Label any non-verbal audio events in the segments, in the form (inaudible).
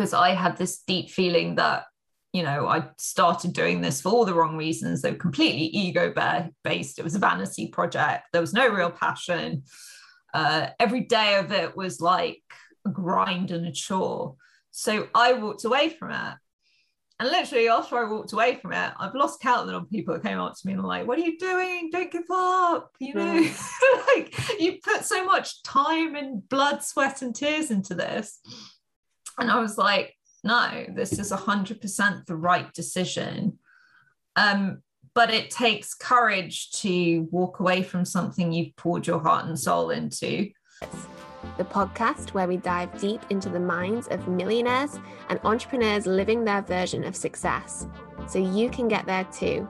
because I had this deep feeling that, you know, I started doing this for all the wrong reasons. They were completely ego based. It was a vanity project. There was no real passion. Uh, every day of it was like a grind and a chore. So I walked away from it. And literally after I walked away from it, I've lost count of the number of people that came up to me and were like, what are you doing? Don't give up. You know, mm. (laughs) like you put so much time and blood, sweat, and tears into this. And I was like, no, this is 100% the right decision. Um, but it takes courage to walk away from something you've poured your heart and soul into the podcast where we dive deep into the minds of millionaires and entrepreneurs living their version of success so you can get there too.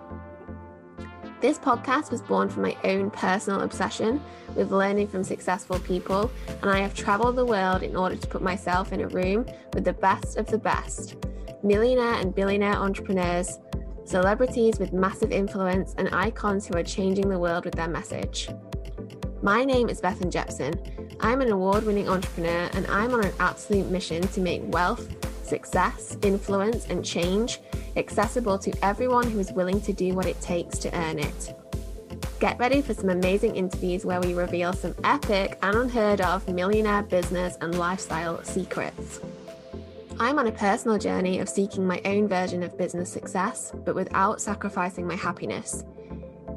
This podcast was born from my own personal obsession with learning from successful people, and I have traveled the world in order to put myself in a room with the best of the best millionaire and billionaire entrepreneurs, celebrities with massive influence, and icons who are changing the world with their message. My name is Bethan Jepson. I'm an award winning entrepreneur and I'm on an absolute mission to make wealth, success, influence, and change accessible to everyone who is willing to do what it takes to earn it. Get ready for some amazing interviews where we reveal some epic and unheard of millionaire business and lifestyle secrets. I'm on a personal journey of seeking my own version of business success, but without sacrificing my happiness.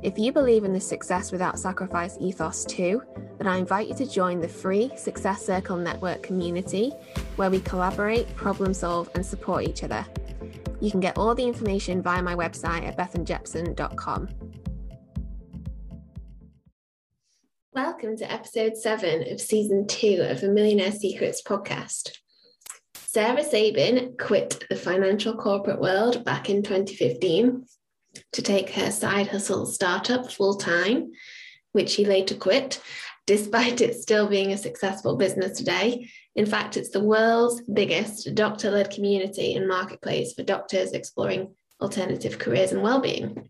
If you believe in the success without sacrifice ethos too, then I invite you to join the free Success Circle Network community where we collaborate, problem solve, and support each other. You can get all the information via my website at bethanjepson.com. Welcome to episode seven of season two of the Millionaire Secrets podcast. Sarah Sabin quit the financial corporate world back in 2015 to take her side hustle startup full time, which she later quit, (laughs) despite it still being a successful business today. In fact, it's the world's biggest doctor led community and marketplace for doctors exploring alternative careers and well-being.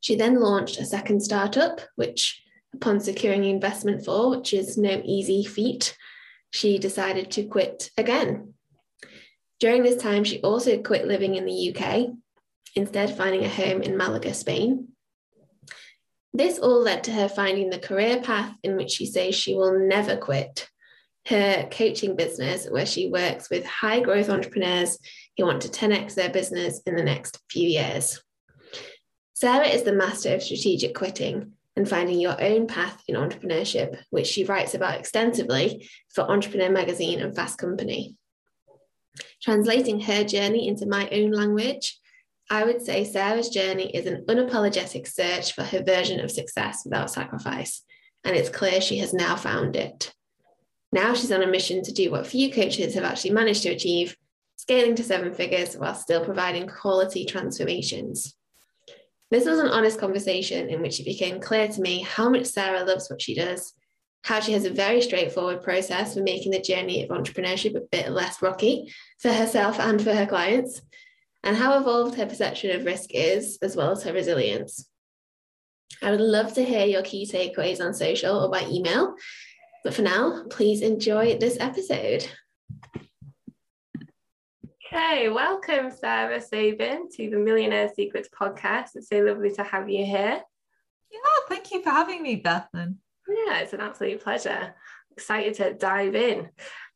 She then launched a second startup, which, upon securing investment for, which is no easy feat, she decided to quit again. During this time, she also quit living in the UK instead finding a home in Malaga, Spain. This all led to her finding the career path in which she says she will never quit her coaching business, where she works with high growth entrepreneurs who want to 10x their business in the next few years. Sarah is the master of strategic quitting and finding your own path in entrepreneurship, which she writes about extensively for Entrepreneur Magazine and Fast Company. Translating her journey into my own language, I would say Sarah's journey is an unapologetic search for her version of success without sacrifice, and it's clear she has now found it. Now she's on a mission to do what few coaches have actually managed to achieve, scaling to seven figures while still providing quality transformations. This was an honest conversation in which it became clear to me how much Sarah loves what she does, how she has a very straightforward process for making the journey of entrepreneurship a bit less rocky for herself and for her clients, and how evolved her perception of risk is, as well as her resilience. I would love to hear your key takeaways on social or by email. But for now, please enjoy this episode. Okay, welcome, Sarah Sabin, to the Millionaire Secrets podcast. It's so lovely to have you here. Yeah, thank you for having me, Bethan. Yeah, it's an absolute pleasure. Excited to dive in.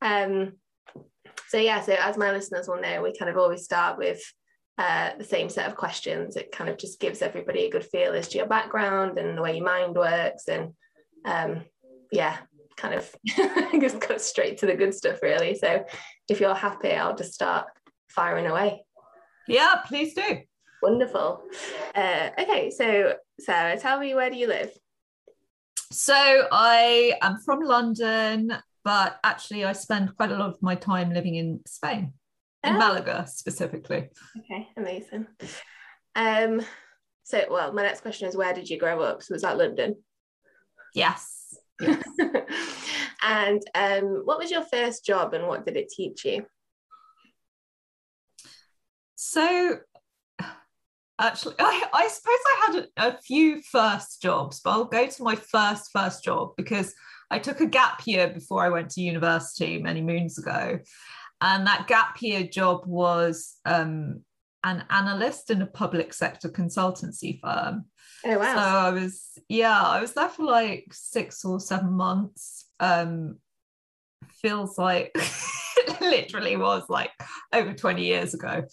Um, so yeah, so as my listeners will know, we kind of always start with uh, the same set of questions. It kind of just gives everybody a good feel as to your background and the way your mind works. And um, yeah, kind of (laughs) just go straight to the good stuff, really. So if you're happy, I'll just start firing away. Yeah, please do. Wonderful. Uh, okay, so Sarah, tell me where do you live? So I am from London, but actually I spend quite a lot of my time living in Spain in oh. Malaga specifically. Okay, amazing. Um, so well, my next question is where did you grow up? So was that London? Yes. yes. (laughs) and um, what was your first job and what did it teach you? So actually I, I suppose I had a, a few first jobs, but I'll go to my first first job because I took a gap year before I went to university many moons ago and that gap year job was um, an analyst in a public sector consultancy firm. Oh wow! So I was yeah, I was there for like six or seven months. Um, feels like (laughs) literally was like over 20 years ago.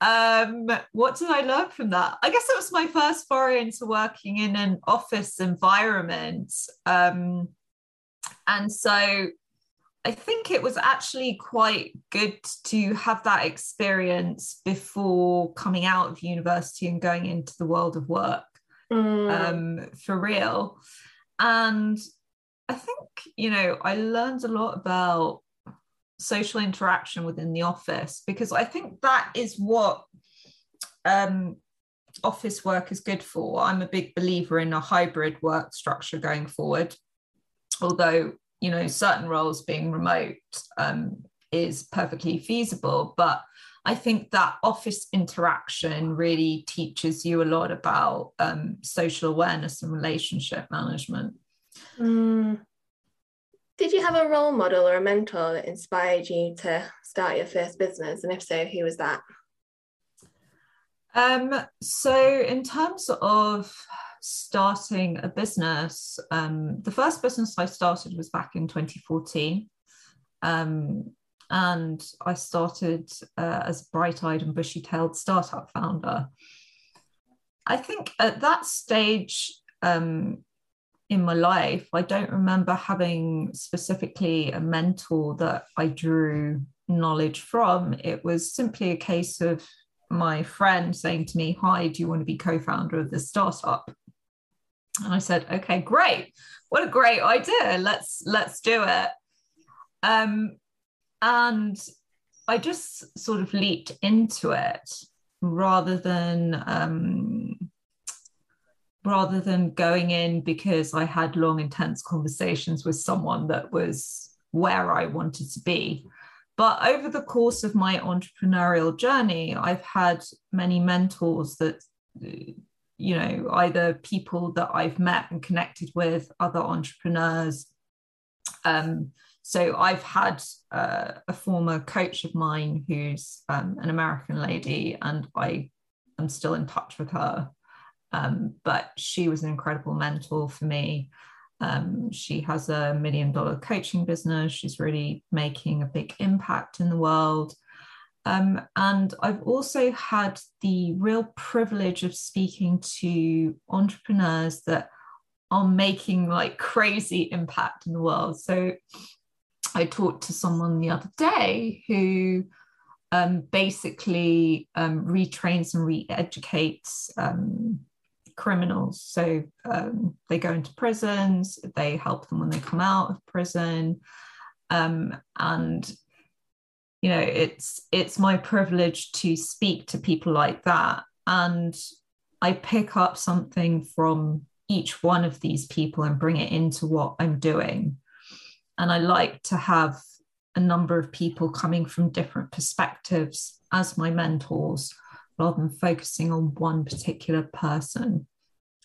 Um, what did I learn from that? I guess it was my first foray into working in an office environment. Um, and so I think it was actually quite good to have that experience before coming out of university and going into the world of work mm. um, for real. And I think, you know, I learned a lot about social interaction within the office because I think that is what um, office work is good for. I'm a big believer in a hybrid work structure going forward, although you know certain roles being remote um, is perfectly feasible, but I think that office interaction really teaches you a lot about um, social awareness and relationship management. Mm. Did you have a role model or a mentor that inspired you to start your first business? And if so, who was that? Um, so, in terms of starting a business, um, the first business I started was back in 2014. Um, and I started uh, as a bright eyed and bushy tailed startup founder. I think at that stage, um, in my life, I don't remember having specifically a mentor that I drew knowledge from. It was simply a case of my friend saying to me, Hi, do you want to be co founder of this startup? And I said, Okay, great. What a great idea. Let's let's do it. Um, and I just sort of leaped into it rather than um, rather than going in because I had long, intense conversations with someone that was where I wanted to be. But over the course of my entrepreneurial journey, I've had many mentors that, you know, either people that I've met and connected with, other entrepreneurs. Um, so I've had uh, a former coach of mine who's um, an American lady, and I am still in touch with her um, but she was an incredible mentor for me. Um, she has a million dollar coaching business. She's really making a big impact in the world. Um, and I've also had the real privilege of speaking to entrepreneurs that are making like crazy impact in the world. So I talked to someone the other day who um, basically um, retrains and re educates um, criminals. So um, they go into prisons, they help them when they come out of prison. Um, and you know, it's it's my privilege to speak to people like that. And I pick up something from each one of these people and bring it into what I'm doing. And I like to have a number of people coming from different perspectives as my mentors rather than focusing on one particular person.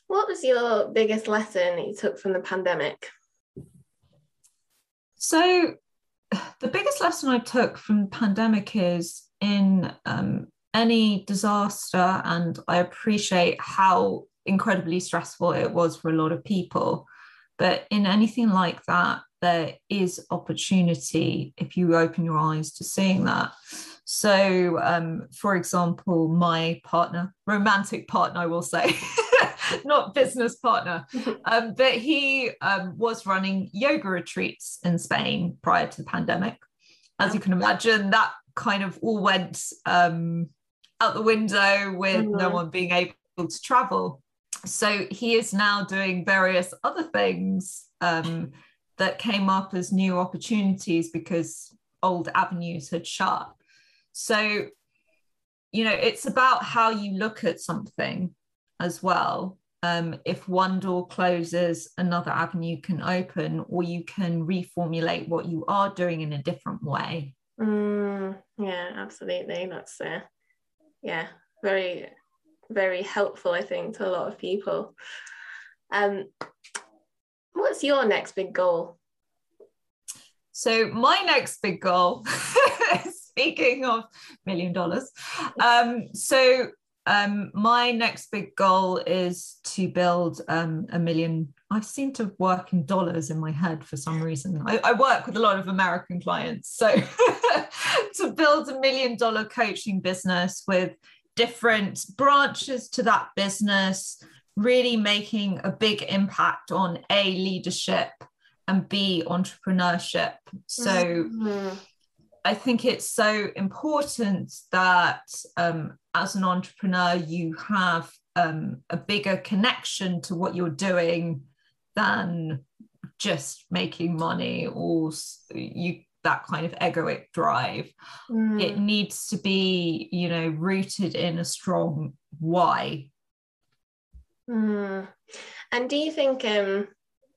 What was your biggest lesson that you took from the pandemic? So, the biggest lesson I took from the pandemic is in um, any disaster, and I appreciate how incredibly stressful it was for a lot of people. But in anything like that, there is opportunity if you open your eyes to seeing that. So, um, for example, my partner, romantic partner, I will say, (laughs) (laughs) not business partner, (laughs) um, but he um, was running yoga retreats in Spain prior to the pandemic. As you can imagine, that kind of all went um, out the window with mm-hmm. no one being able to travel. So he is now doing various other things um, that came up as new opportunities because old avenues had shut. So, you know, it's about how you look at something as well. Um, if one door closes, another avenue can open, or you can reformulate what you are doing in a different way. Mm, yeah, absolutely. That's uh, yeah, very, very helpful. I think to a lot of people. Um, what's your next big goal? So my next big goal (laughs) Speaking of million dollars. Um, so um, my next big goal is to build um, a million. I seem to work in dollars in my head for some reason. I, I work with a lot of American clients. So (laughs) to build a million dollar coaching business with different branches to that business, really making a big impact on A, leadership, and B, entrepreneurship. So mm-hmm. I think it's so important that um, as an entrepreneur, you have um, a bigger connection to what you're doing than just making money or you that kind of egoic drive mm. it needs to be you know rooted in a strong why mm. and do you think um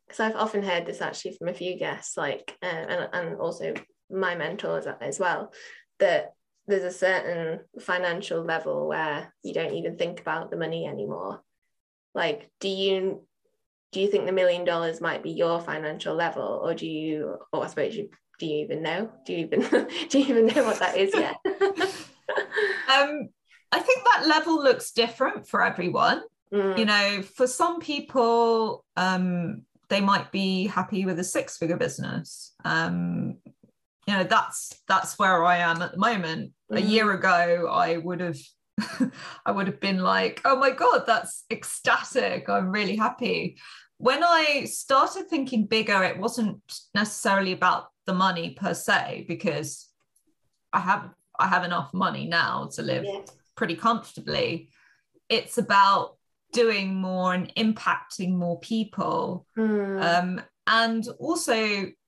because i've often heard this actually from a few guests like uh, and, and also my mentors as well that there's a certain financial level where you don't even think about the money anymore. Like do you do you think the million dollars might be your financial level or do you or i suppose you do you even know? Do you even (laughs) do you even know what that is yet? (laughs) Um i think that level looks different for everyone. Mm. you know for some people um they might be happy with a six figure business. Um you know that's that's where i am at the moment mm. a year ago i would have (laughs) i would have been like oh my god that's ecstatic i'm really happy when i started thinking bigger it wasn't necessarily about the money per se because i have i have enough money now to live yeah. pretty comfortably it's about doing more and impacting more people mm. um, and also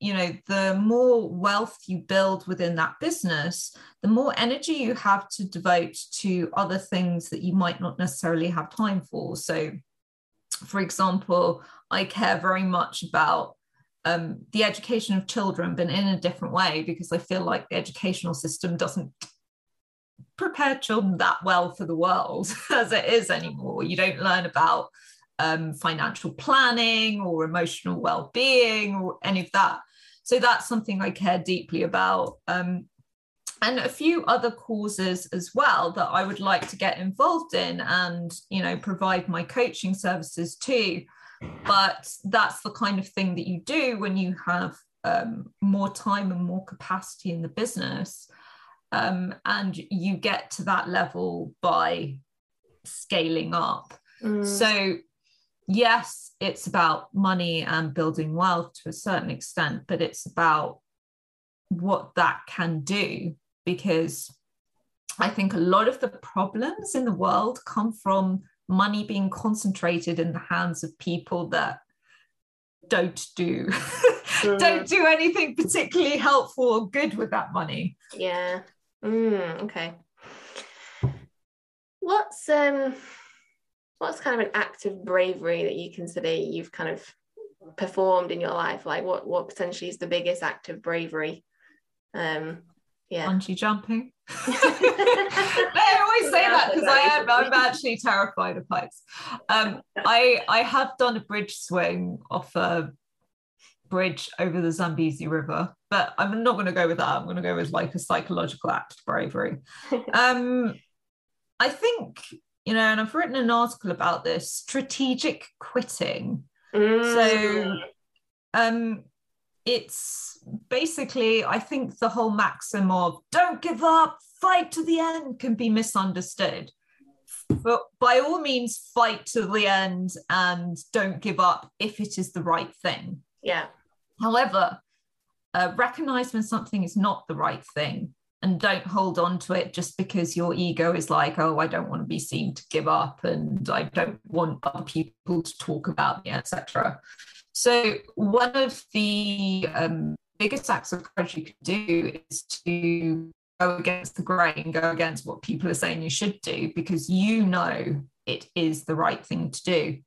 you know the more wealth you build within that business the more energy you have to devote to other things that you might not necessarily have time for. So for example i care very much about um, the education of children but in a different way because i feel like the educational system doesn't prepare children that well for the world (laughs) as it is anymore. You don't learn about um, financial planning or emotional well-being or any of that. So that's something i care deeply about. Um, and a few other causes as well that i would like to get involved in and you know provide my coaching services to. But that's the kind of thing that you do when you have um, more time and more capacity in the business um, and you get to that level by scaling up. Mm. so yes, it's about money and building wealth to a certain extent, but it's about what that can do because I think a lot of the problems in the world come from money being concentrated in the hands of people that don't do (laughs) mm. don't do anything particularly helpful or good with that money. Yeah. Mm, okay. What's um what's kind of an act of bravery that you consider you've kind of performed in your life? Like what what potentially is the biggest act of bravery? Um yeah. Bungee jumping. (laughs) (laughs) I always say that because I am I'm actually terrified of heights. Um I I have done a bridge swing off a bridge over the Zambezi River but I'm not going to go with that. I'm going to go with like a psychological act of bravery. (laughs) Um I think you know, and I've written an article about this strategic quitting. Mm. So um it's basically, I think the whole maxim of don't give up, fight to the end can be misunderstood. But by all means, fight to the end and don't give up if it is the right thing. Yeah. However, uh, recognize when something is not the right thing and don't hold on to it just because your ego is like oh i don't want to be seen to give up and i don't want other people to talk about me etc so one of the um, biggest acts of courage you can do is to go against the grain go against what people are saying you should do because you know it is the right thing to do.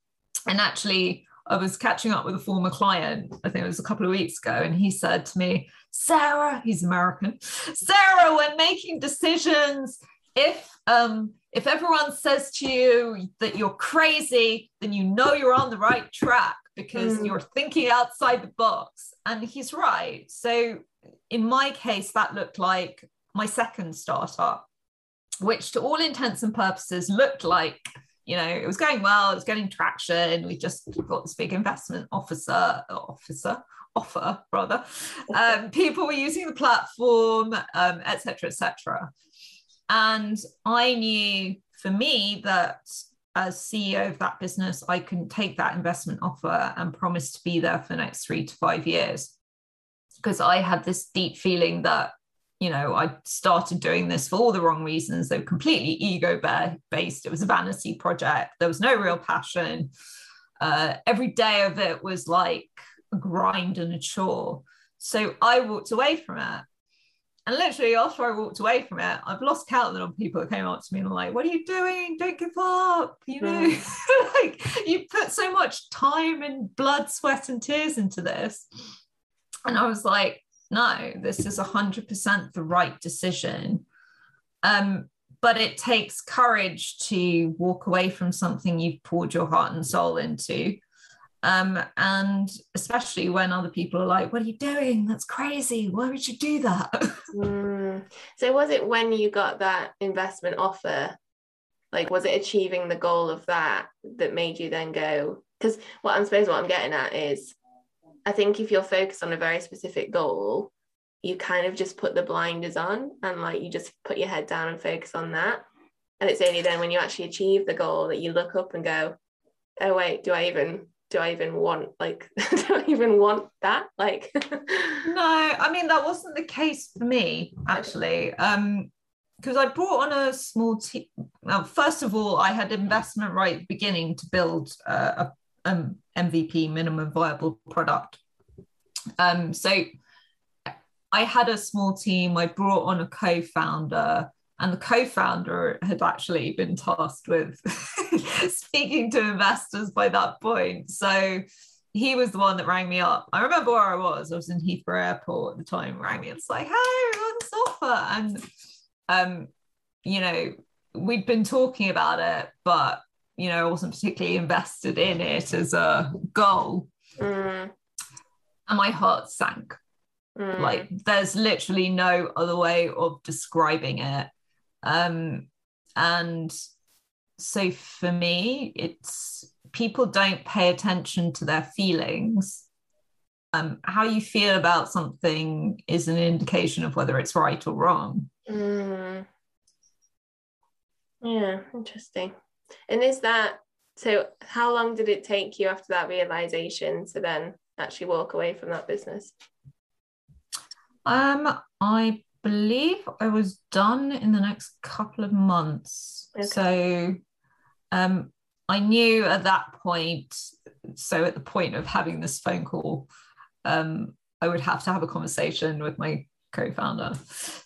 And actually I was catching up with a former client, I think it was a couple of weeks ago, and he said to me, Sarah, he's American, Sarah, when making decisions, if um, if everyone says to you that you're crazy, then you know you're on the right track because mm. you're thinking outside the box. And he's right. So in my case, that looked like my second startup, which to all intents and purposes looked like you know it was going well it was getting traction. We just got this big investment officer officer offer rather. (laughs) Um, people were using the platform etc um, etc et and i knew for me that as ceo of that business i can take that investment offer and promise to be there for the next three to five years. Because i had this deep feeling that you know, I started doing this for all the wrong reasons. They were completely ego based. It was a vanity project. There was no real passion. Uh, every day of it was like a grind and a chore. So I walked away from it. And literally after I walked away from it, I've lost count of the number of people that came up to me and were like, what are you doing? Don't give up. You know, (laughs) like you put so much time and blood, sweat, and tears into this. And I was like, no, this is 100% the right decision. Um, but it takes courage to walk away from something you've poured your heart and soul into. Um, and especially when other people are like, What are you doing? That's crazy. Why would you do that? (laughs) mm. So, was it when you got that investment offer? Like, was it achieving the goal of that that made you then go? Because what I'm suppose what I'm getting at is I think if you're focused on a very specific goal, you kind of just put the blinders on and like you just put your head down and focus on that. And it's only then when you actually achieve the goal that you look up and go, oh wait, do I even do I even want like (laughs) do I even want that? Like (laughs) No, I mean that wasn't the case for me actually. Um because I brought on a small team. Well, first of all, I had investment right beginning to build uh, a um, MVP minimum viable product. Um, so I had a small team. I brought on a co-founder, and the co-founder had actually been tasked with (laughs) speaking to investors by that point. So he was the one that rang me up. I remember where I was. I was in Heathrow Airport at the time. Rang me. It's like, hey, this offer, and um, you know, we'd been talking about it, but you know, I wasn't particularly invested in it as a goal. Mm. And my heart sank. Mm. Like, there's literally no other way of describing it. Um, and so for me, it's people don't pay attention to their feelings. Um, how you feel about something is an indication of whether it's right or wrong. Mm. Yeah, interesting. And is that so? How long did it take you after that realization to then actually walk away from that business? Um, I believe I was done in the next couple of months. Okay. So, um, I knew at that point. So at the point of having this phone call, um, I would have to have a conversation with my co-founder.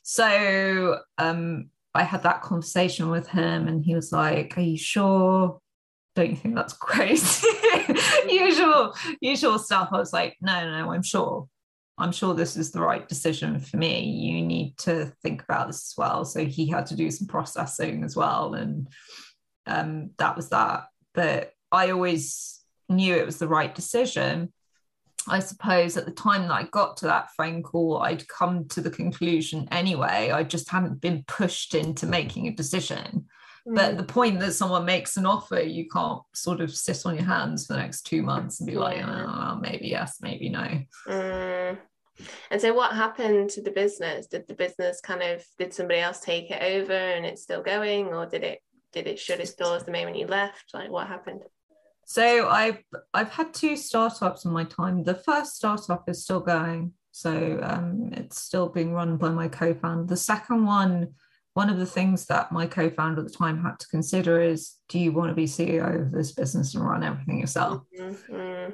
So um, I had that conversation with him and he was like, Are you sure? Don't you think that's (laughs) crazy? usual, usual stuff. I was like, no, no, I'm sure. I'm sure this is the right decision for me. You need to think about this as well. So he had to do some processing as well. And um, that was that. But I always knew it was the right decision. I suppose at the time that I got to that phone call, I'd come to the conclusion anyway. I just hadn't been pushed into making a decision. Mm. But at the point that someone makes an offer, you can't sort of sit on your hands for the next two months and be like, oh, maybe yes, maybe no. Mm. And so, what happened to the business? Did the business kind of did somebody else take it over and it's still going, or did it did it shut its doors the moment you left? Like, what happened? So I've I've had two startups in my time. The first startup is still going, so um, it's still being run by my co-founder. The second one, one of the things that my co-founder at the time had to consider is, do you want to be CEO of this business and run everything yourself? Mm-hmm.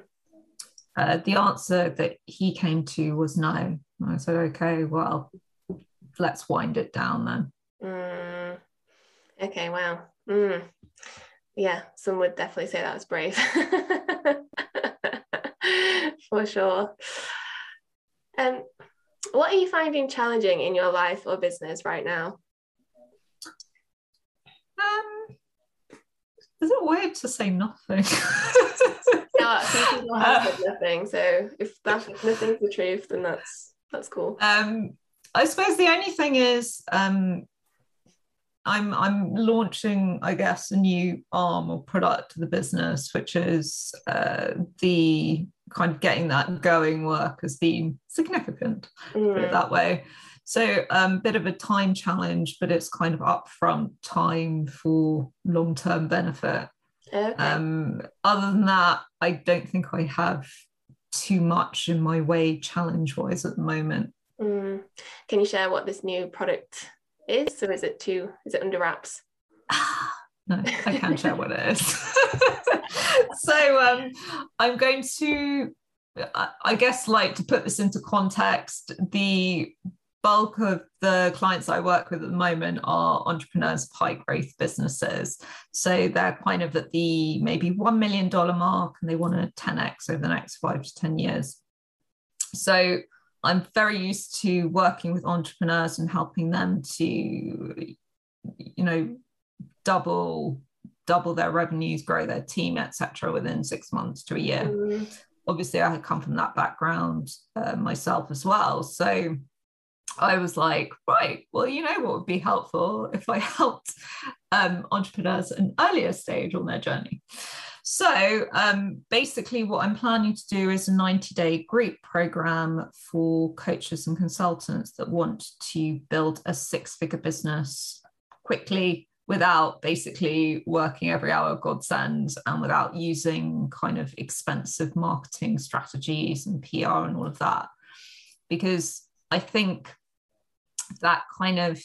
Uh, the answer that he came to was no. I said, okay, well, let's wind it down then. Mm. Okay, wow. Mm yeah, some would definitely say that was brave. (laughs) For sure. Um, what are you finding challenging in your life or business right now? Um, is it weird to say nothing? (laughs) no, people (laughs) have said nothing. So if that if nothing's the truth, then that's that's cool. Um, I suppose the only thing is um, I'm I'm launching, I guess, a new arm or product to the business, which is uh, the kind of getting that going work has been significant, mm. that way. So a um, bit of a time challenge, but it's kind of upfront time for long-term benefit. Okay. Um, other than that, I don't think I have too much in my way challenge-wise at the moment. Mm. Can you share what this new product is, or is it too? Is it under wraps? (sighs) no, I can't share what it is. (laughs) so um, I'm going to, I guess, like to put this into context, the bulk of the clients I work with at the moment are entrepreneurs of high growth businesses. So they're kind of at the maybe $1 million mark and they want to 10x over the next five to 10 years. So I'm very used to working with entrepreneurs and helping them to, you know, double double their revenues, grow their team, etc., within six months to a year. Mm. Obviously, I had come from that background uh, myself as well, so I was like, right, well, you know what would be helpful if I (laughs) helped um, entrepreneurs at an earlier stage on their journey. So um, basically, what I'm planning to do is a 90 day group program for coaches and consultants that want to build a six figure business quickly without basically working every hour of God's and without using kind of expensive marketing strategies and PR and all of that. Because I think that kind of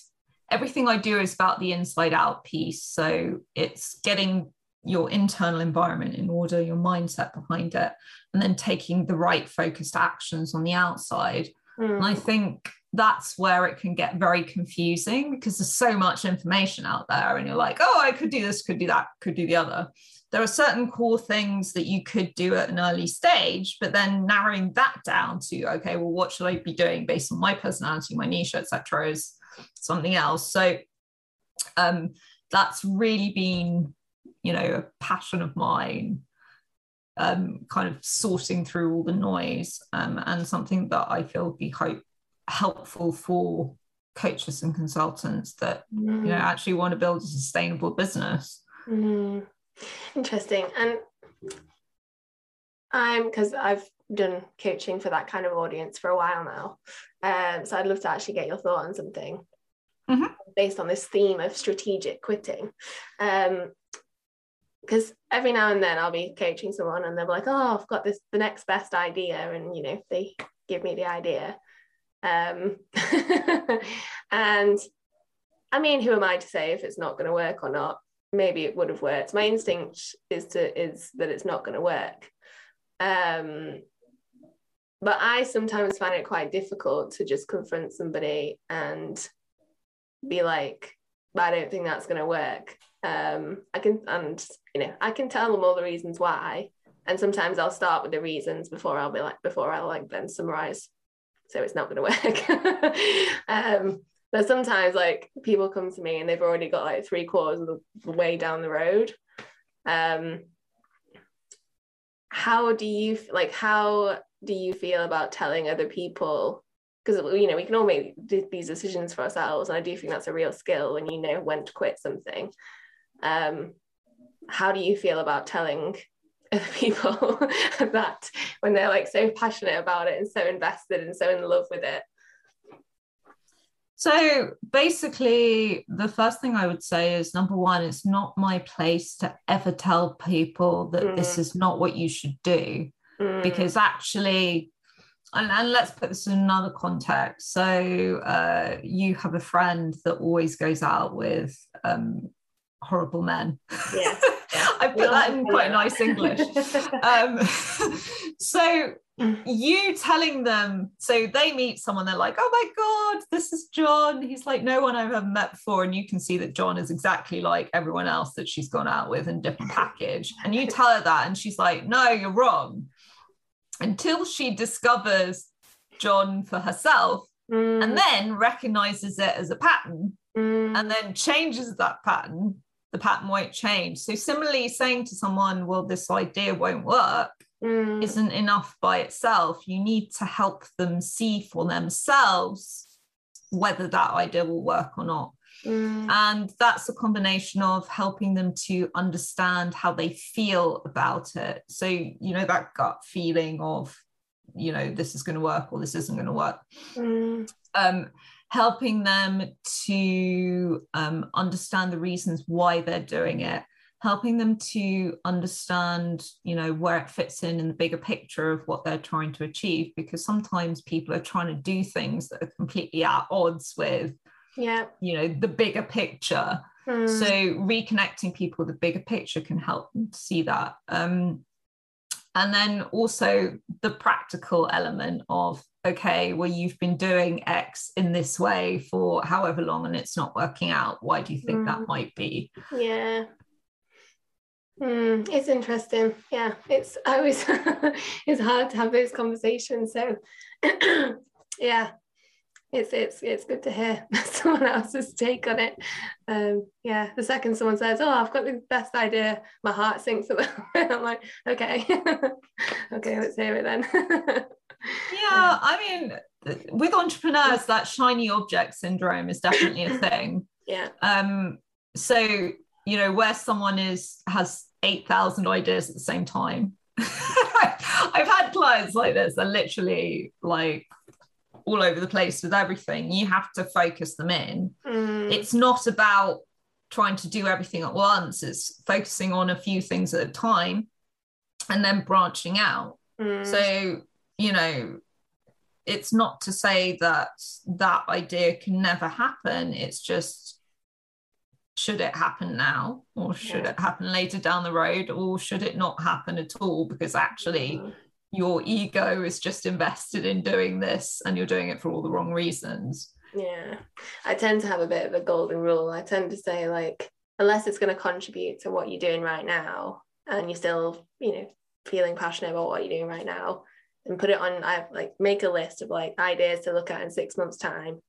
everything I do is about the inside out piece. So it's getting your internal environment in order, your mindset behind it, and then taking the right focused actions on the outside. Mm. And I think that's where it can get very confusing because there's so much information out there, and you're like, oh, I could do this, could do that, could do the other. There are certain core things that you could do at an early stage, but then narrowing that down to, okay, well, what should I be doing based on my personality, my niche, etc., is something else. So um, that's really been you know a passion of mine um, kind of sorting through all the noise um, and something that I feel would be hope helpful for coaches and consultants that mm. you know mm. actually want to build a sustainable business. Mm. Interesting, and I'm because I've done coaching for that kind of audience for a while now, um, so I'd love to actually get your thought on something. Mm-hmm. Based on this theme of strategic quitting, um, because every now and then I'll be coaching someone and they'll be like, oh, I've got this the next best idea, and you know, they give me the idea. Um, (laughs) and I mean, who am I to say if it's not going to work or not? Maybe it would have worked. My instinct is to is that it's not going to work. Um, but I sometimes find it quite difficult to just confront somebody and be like, I don't think that's going to work. Um, I can, and you know, I can tell them all the reasons why. And sometimes I'll start with the reasons before I'll be like, before I'll like then summarize. So it's not going to work. (laughs) um, but sometimes like people come to me and they've already got like three quarters of the way down the road. Um, how do you like? How do you feel about telling other people because you know we can all make these decisions for ourselves and i do think that's a real skill when you know when to quit something um, how do you feel about telling (laughs) other people (laughs) that when they're like so passionate about it and so invested and so in love with it so basically the first thing i would say is number one it's not my place to ever tell people that mm. this is not what you should do mm. because actually and, and, let's put this in another context. So uh, you have a friend that always goes out with um, horrible men. Yeah. (laughs) I put that in quite nice English. (laughs) um, (laughs) so you telling them, so they meet someone, they're like, oh my God, this is John. He's like no one I've ever met before. And you can see that John is exactly like everyone else that she's gone out with in different package. And you tell her that, and she's like, no, you're wrong until she discovers John for herself mm. and then recognizes it as a pattern mm. and then changes that pattern, the pattern won't change. So, similarly, saying to someone, well, this idea won't work. Mm. Isn't enough by itself. You need to help them see for themselves whether that idea will work or not. Mm. And that's a combination of helping them to understand how they feel about it. So, you know, that gut feeling of, you know, this is going to work or this isn't going to work. Mm. Um, helping them to um, understand the reasons why they're doing it helping them to understand you know where it fits in in the bigger picture of what they're trying to achieve because sometimes people are trying to do things that are completely at odds with Yeah. you know the bigger picture Mm. so reconnecting people with the bigger picture can help them to see that um, and then also the practical element of okay well you've been doing x in this way for however long and it's not working out why do you think Mm. that might be Yeah. Mm, it's interesting. Yeah, it's always (laughs) it's hard to have those conversations. So (clears throat) yeah, it's it's it's good to hear (laughs) someone else's take on it. Um, yeah, the second someone says, "Oh, I've got the best idea," my heart sinks a little (laughs) bit. I'm like, okay, okay, let's hear it then. Yeah i mean with entrepreneurs that shiny object syndrome is definitely a thing. (coughs) Yeah, um so you know where someone is has 8000 ideas at the same time. (laughs) I've had clients like this they're literally like all over the place with everything. You have to focus them in. Mm, it's not about trying to do everything at once. It's focusing on a few things at a time and then branching out. Mm, so you know it's not to say that that idea can never happen. It's just should it happen now or should Yeah. it happen later down the road or should it not happen at all? Because actually your ego is just invested in doing this and you're doing it for all the wrong reasons. Yeah, I tend to have a bit of a golden rule. I tend to say like, unless it's going to contribute to what you're doing right now, and you're still, you know, feeling passionate about what you're doing right now, and put it on. I like make a list of like ideas to look at in six months' time,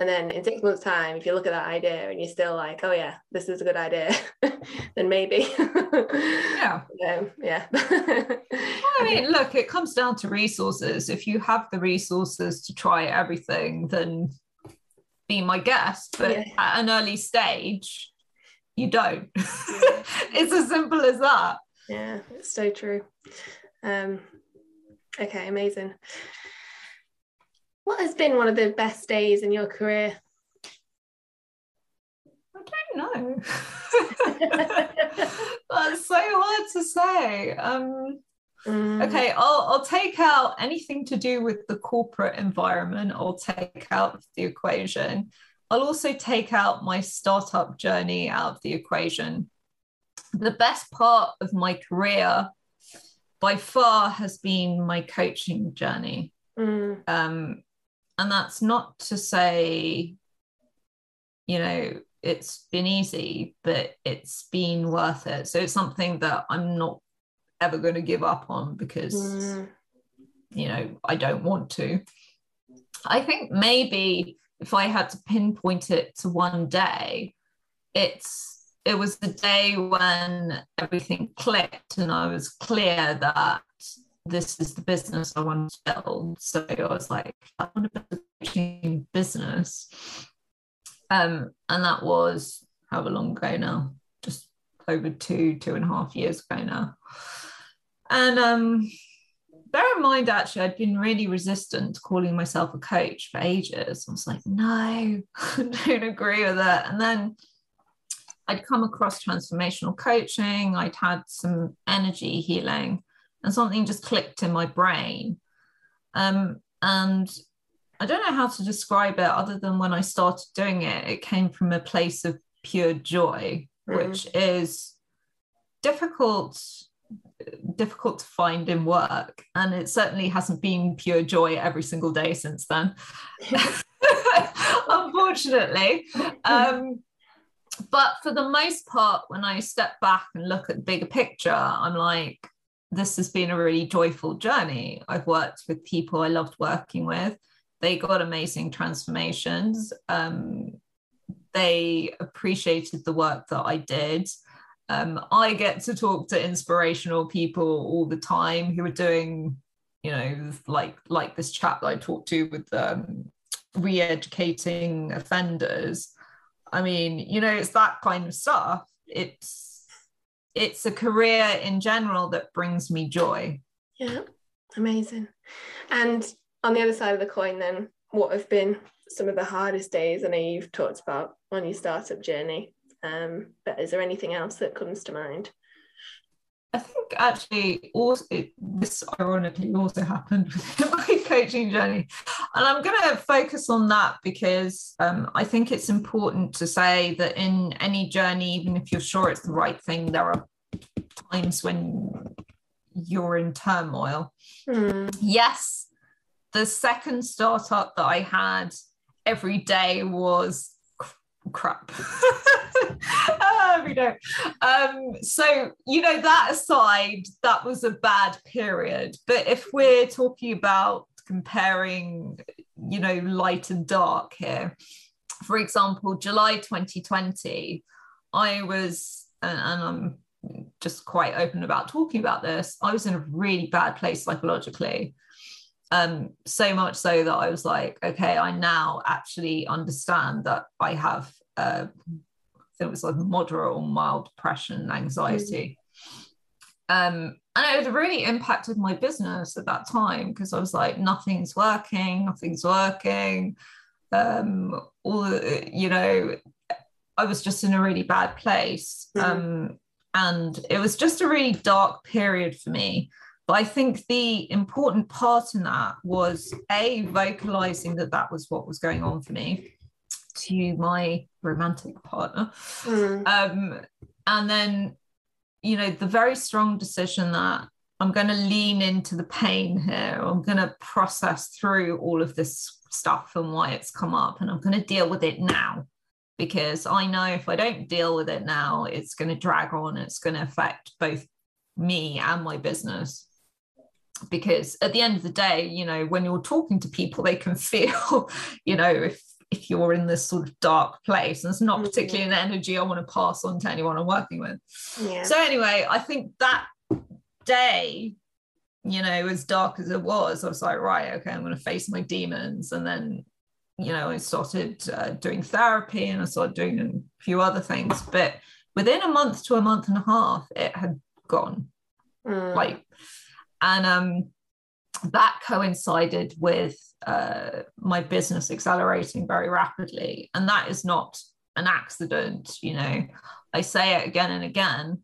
and then in six months' time, if you look at that idea and you're still like, oh yeah, this is a good idea, (laughs) then maybe. (laughs) yeah Um, yeah. (laughs) I mean, look, it comes down to resources. If you have the resources to try everything, then be my guest. But Yeah. at an early stage, you don't. it's as simple as that. Yeah, it's so true. Um, okay, amazing. What has been one of the best days in your career? I don't know. (laughs) That's so hard to say. Um, Mm, okay, I'll, I'll take out anything to do with the corporate environment, I'll take out the equation. I'll also take out my startup journey out of the equation. The best part of my career by far has been my coaching journey. mm, Um, and that's not to say, you know, it's been easy, but it's been worth it. So it's something that I'm not ever going to give up on because mm, you know I don't want to. I think maybe if I had to pinpoint it to one day, it's it was the day when everything clicked and I was clear that this is the business I want to build. So I was like, I want to build a coaching business. Um, and that was however long ago now, just over two, two and a half years ago now. And um, bear in mind, actually, I'd been really resistant to calling myself a coach for ages. I was like, no, (laughs) I don't agree with that. And then I'd come across transformational coaching, I'd had some energy healing, and something just clicked in my brain. Um, and I don't know how to describe it other than when I started doing it, it came from a place of pure joy, Mhm. which is difficult difficult to find in work and it certainly hasn't been pure joy every single day since then (laughs) (laughs) unfortunately um, but for the most part when i step back and look at the bigger picture i'm like this has been a really joyful journey. I've worked with people i loved working with. They got amazing transformations. Um, they appreciated the work that i did. Um, I get to talk to inspirational people all the time who are doing, you know, like like this chap that I talked to with um, re-educating offenders i mean you know it's that kind of stuff. It's it's a career in general that brings me joy. Yeah amazing. And on the other side of the coin then what have been some of the hardest days? I know you've talked about on your startup journey um, but is there anything else that comes to mind I think actually also it, this ironically also happened (laughs) with my coaching journey, and I'm going to focus on that because um, I think it's important to say that in any journey, even if you're sure it's the right thing, there are times when you're in turmoil. Mm. Yes, the second startup that I had every day was crap. (laughs) Every day um so you know that aside that was a bad period. But if we're talking about comparing you know light and dark here for example july 2020 i was and, and i'm just quite open about talking about this i was in a really bad place psychologically um, so much so that I was like, okay, I now actually understand that I have, uh, I think it was like moderate or mild depression, anxiety. Mm. Um, and it really impacted my business at that time because I was like, nothing's working, nothing's working. Um, all you know, I was just in a really bad place. Mm. Um, and it was just a really dark period for me. But I think the important part in that was a vocalizing that that was what was going on for me to my romantic partner, mm. um, and then you know the very strong decision that I'm going to lean into the pain here. I'm going to process through all of this stuff and why it's come up, and I'm going to deal with it now because I know if I don't deal with it now, it's going to drag on. It's going to affect both me and my business because at the end of the day you know when you're talking to people they can (laughs) feel you know if if you're in this sort of dark place and it's not particularly an energy i want to pass on to anyone i'm working with. Yeah. so anyway i think that day you know as dark as it was i was like right okay i'm going to face my demons. And then you know i started uh, doing therapy and i started doing a few other things. But within a month to a month and a half it had gone. Mm. like and um, that coincided with uh, my business accelerating very rapidly. And that is not an accident, you know. I say it again and again.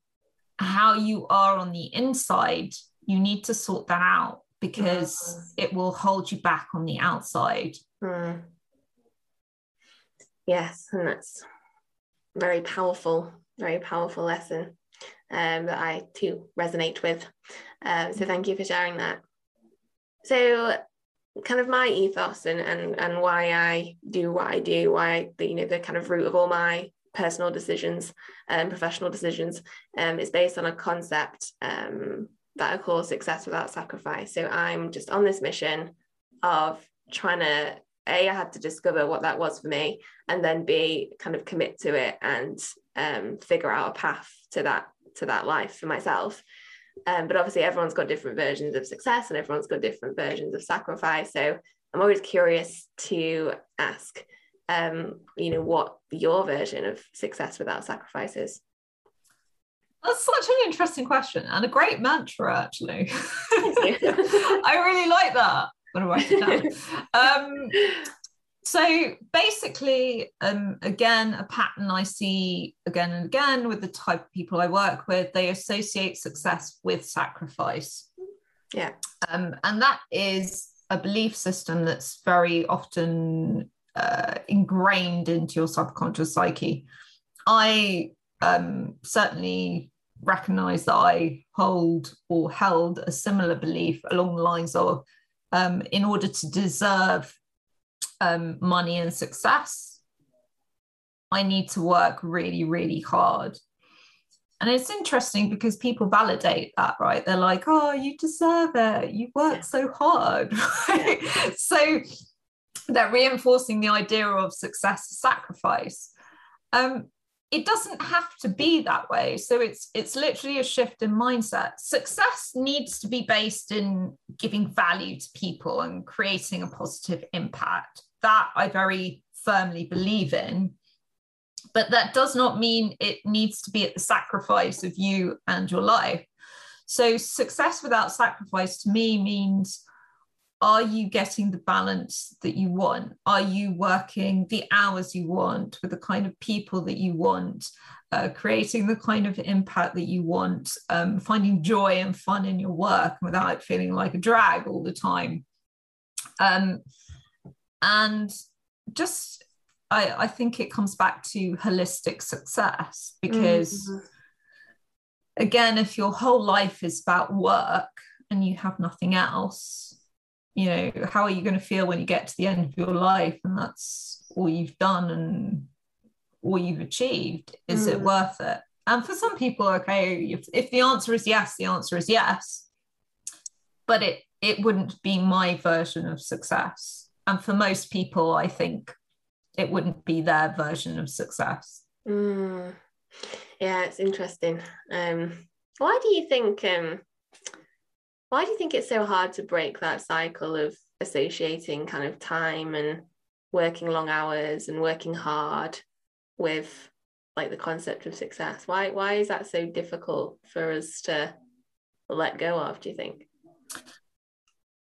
How you are on the inside, you need to sort that out because mm. it will hold you back on the outside. Mm. Yes, and that's very powerful, very powerful lesson um, that I too resonate with. Um, so thank you for sharing that. So kind of my ethos and, and and why I do what I do, why the you know the kind of root of all my personal decisions and um, professional decisions um, is based on a concept um, that I call success without sacrifice. So I'm just on this mission of trying to a I had to discover what that was for me, and then b kind of commit to it and um, figure out a path to that to that life for myself. Um, but obviously, everyone's got different versions of success and everyone's got different versions of sacrifice. So I'm always curious to ask, um, you know, what your version of success without sacrifice is. That's such an interesting question and a great mantra, actually. (laughs) I really like that. I'm going to write it down. Um, so basically, um, again, a pattern I see again and again with the type of people I work with, they associate success with sacrifice. Yeah. Um, and that is a belief system that's very often uh, ingrained into your subconscious psyche. I um, certainly recognize that I hold or held a similar belief along the lines of um, in order to deserve um, money and success, I need to work really, really hard. And it's interesting because people validate that, right? They're like, oh, you deserve it. You work yeah. so hard. (laughs) Right? Yeah. so they're reinforcing the idea of success sacrifice. Um, it doesn't have to be that way so it's it's literally a shift in mindset success needs to be based in giving value to people and creating a positive impact that I very firmly believe in. But that does not mean it needs to be at the sacrifice of you and your life. So, success without sacrifice to me means are you getting the balance that you want? Are you working the hours you want with the kind of people that you want? Uh, creating the kind of impact that you want, um, finding joy and fun in your work without feeling like a drag all the time. Um, and just, I, I think it comes back to holistic success because, mm-hmm. again, if your whole life is about work and you have nothing else, you know how are you going to feel when you get to the end of your life and that's all you've done and all you've achieved is mm. it worth it and for some people okay if, if the answer is yes the answer is yes but it it wouldn't be my version of success and for most people i think it wouldn't be their version of success mm. yeah it's interesting um why do you think um why do you think it's so hard to break that cycle of associating kind of time and working long hours and working hard with like the concept of success? Why why is that so difficult for us to let go of, do you think?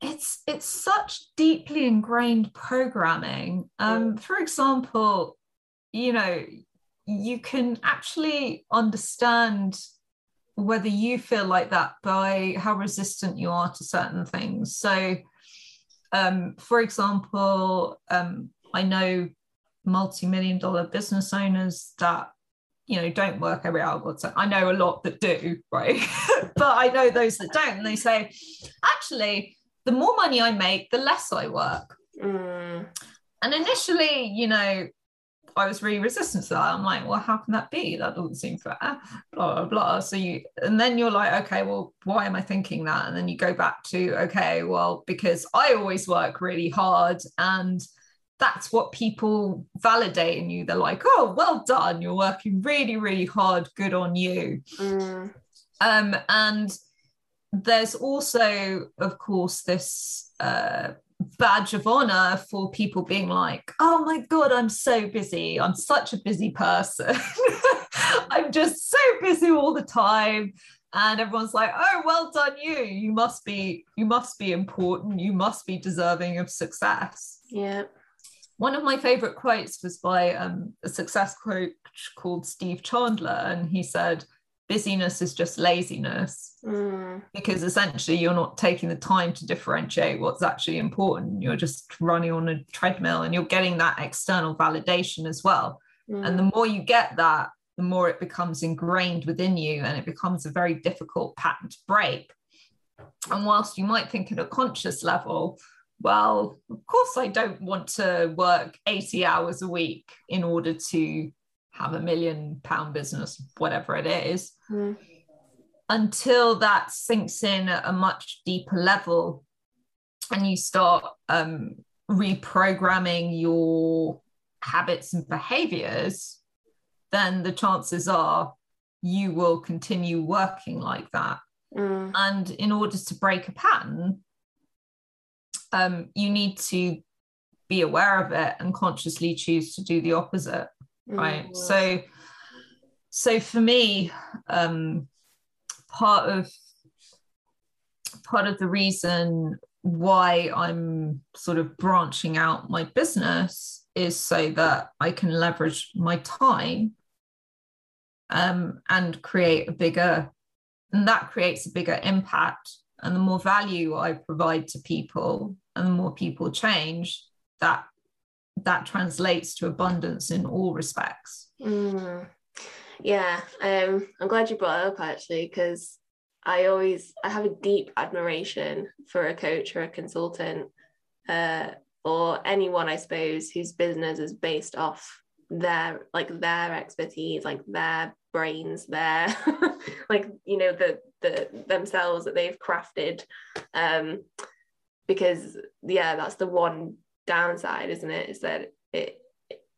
It's it's such deeply ingrained programming. Um, for example, you know, you can actually understand whether you feel like that by how resistant you are to certain things. So, um, for example, um, I know multi-million dollar business owners that you know don't work every hour so i know a lot that do right (laughs) but i know those that don't and they say actually the more money i make the less i work mm. and initially you know I was really resistant to that. I'm like, well, how can that be? That doesn't seem fair. Blah blah blah. So you, and then you're like, okay, well, why am I thinking that? And then you go back to, okay, well, because I always work really hard, and that's what people validate in you. They're like, oh, well done. You're working really, really hard. Good on you. Mm. Um, and there's also, of course, this. Uh, badge of honor for people being like, oh my God, I'm so busy. I'm such a busy person. (laughs) I'm just so busy all the time. And everyone's like, oh, well done, you. You must be, you must be important. You must be deserving of success. Yeah. One of my favorite quotes was by um, a success coach called Steve Chandler. And he said, busyness is just laziness mm. because essentially you're not taking the time to differentiate what's actually important you're just running on a treadmill and you're getting that external validation as well mm. and the more you get that the more it becomes ingrained within you and it becomes a very difficult pattern to break and whilst you might think at a conscious level well of course i don't want to work 80 hours a week in order to have a million pound business, whatever it is, mm. until that sinks in at a much deeper level and you start um, reprogramming your habits and behaviors, then the chances are you will continue working like that. Mm. And in order to break a pattern, um, you need to be aware of it and consciously choose to do the opposite right mm-hmm. so so for me um part of part of the reason why i'm sort of branching out my business is so that i can leverage my time um, and create a bigger and that creates a bigger impact and the more value i provide to people and the more people change that that translates to abundance in all respects. Mm. Yeah, um, I'm glad you brought up actually because I always I have a deep admiration for a coach or a consultant uh, or anyone I suppose whose business is based off their like their expertise, like their brains, their (laughs) like you know the the themselves that they've crafted. Um, because yeah, that's the one downside, isn't it? Is that it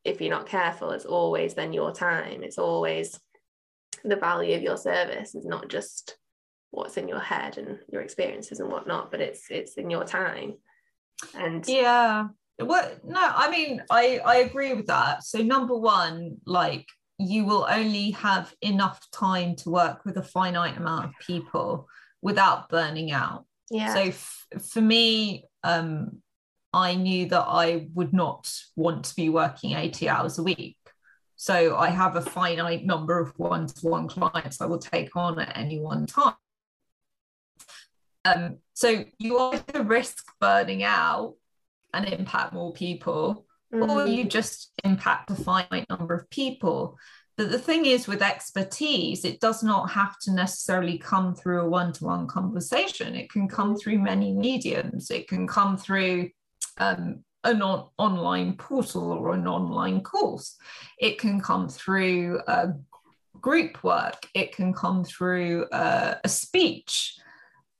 if you're not careful, it's always then your time. It's always the value of your service is not just what's in your head and your experiences and whatnot, but it's it's in your time. And yeah, Well, no, I mean, I I agree with that. So number one, like you will only have enough time to work with a finite amount of people without burning out. Yeah. So f- for me, um, I knew that I would not want to be working 80 hours a week. So I have a finite number of one to one clients I will take on at any one time. Um, so you either risk burning out and impact more people, mm. or you just impact a finite number of people. But the thing is, with expertise, it does not have to necessarily come through a one to one conversation. It can come through many mediums. It can come through um, an on- online portal or an online course. It can come through uh, group work. It can come through uh, a speech.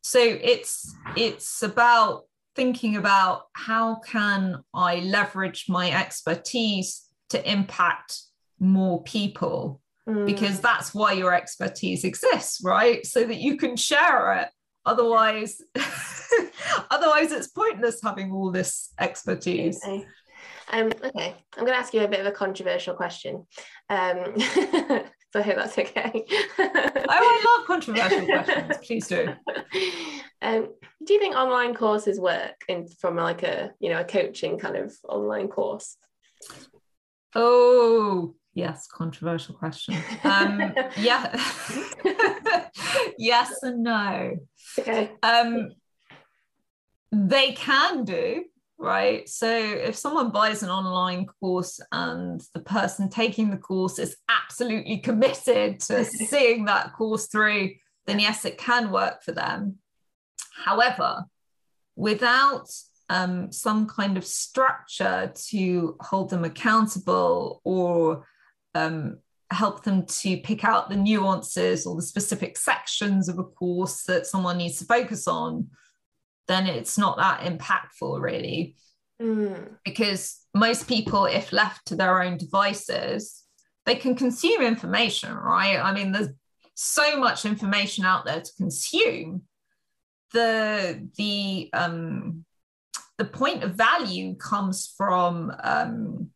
So it's it's about thinking about how can I leverage my expertise to impact more people mm. because that's why your expertise exists right so that you can share it otherwise (laughs) (laughs) otherwise it's pointless having all this expertise. Okay. Um, okay. I'm going to ask you a bit of a controversial question. Um, (laughs) so i hope that's okay. Oh i love controversial questions. Please do. (laughs) Um, do you think online courses work in from like a you know a coaching kind of online course? Oh yes controversial question. Um yeah. Yes and no. Okay. Um they can do right? So if someone buys an online course and the person taking the course is absolutely committed to (laughs) seeing that course through then yes it can work for them. However without um, some kind of structure to hold them accountable or um, help them to pick out the nuances or the specific sections of a course that someone needs to focus on, then it's not that impactful, really. Mm. Because most people, if left to their own devices, they can consume information, right? I mean, there's so much information out there to consume. The the um, the point of value comes from um,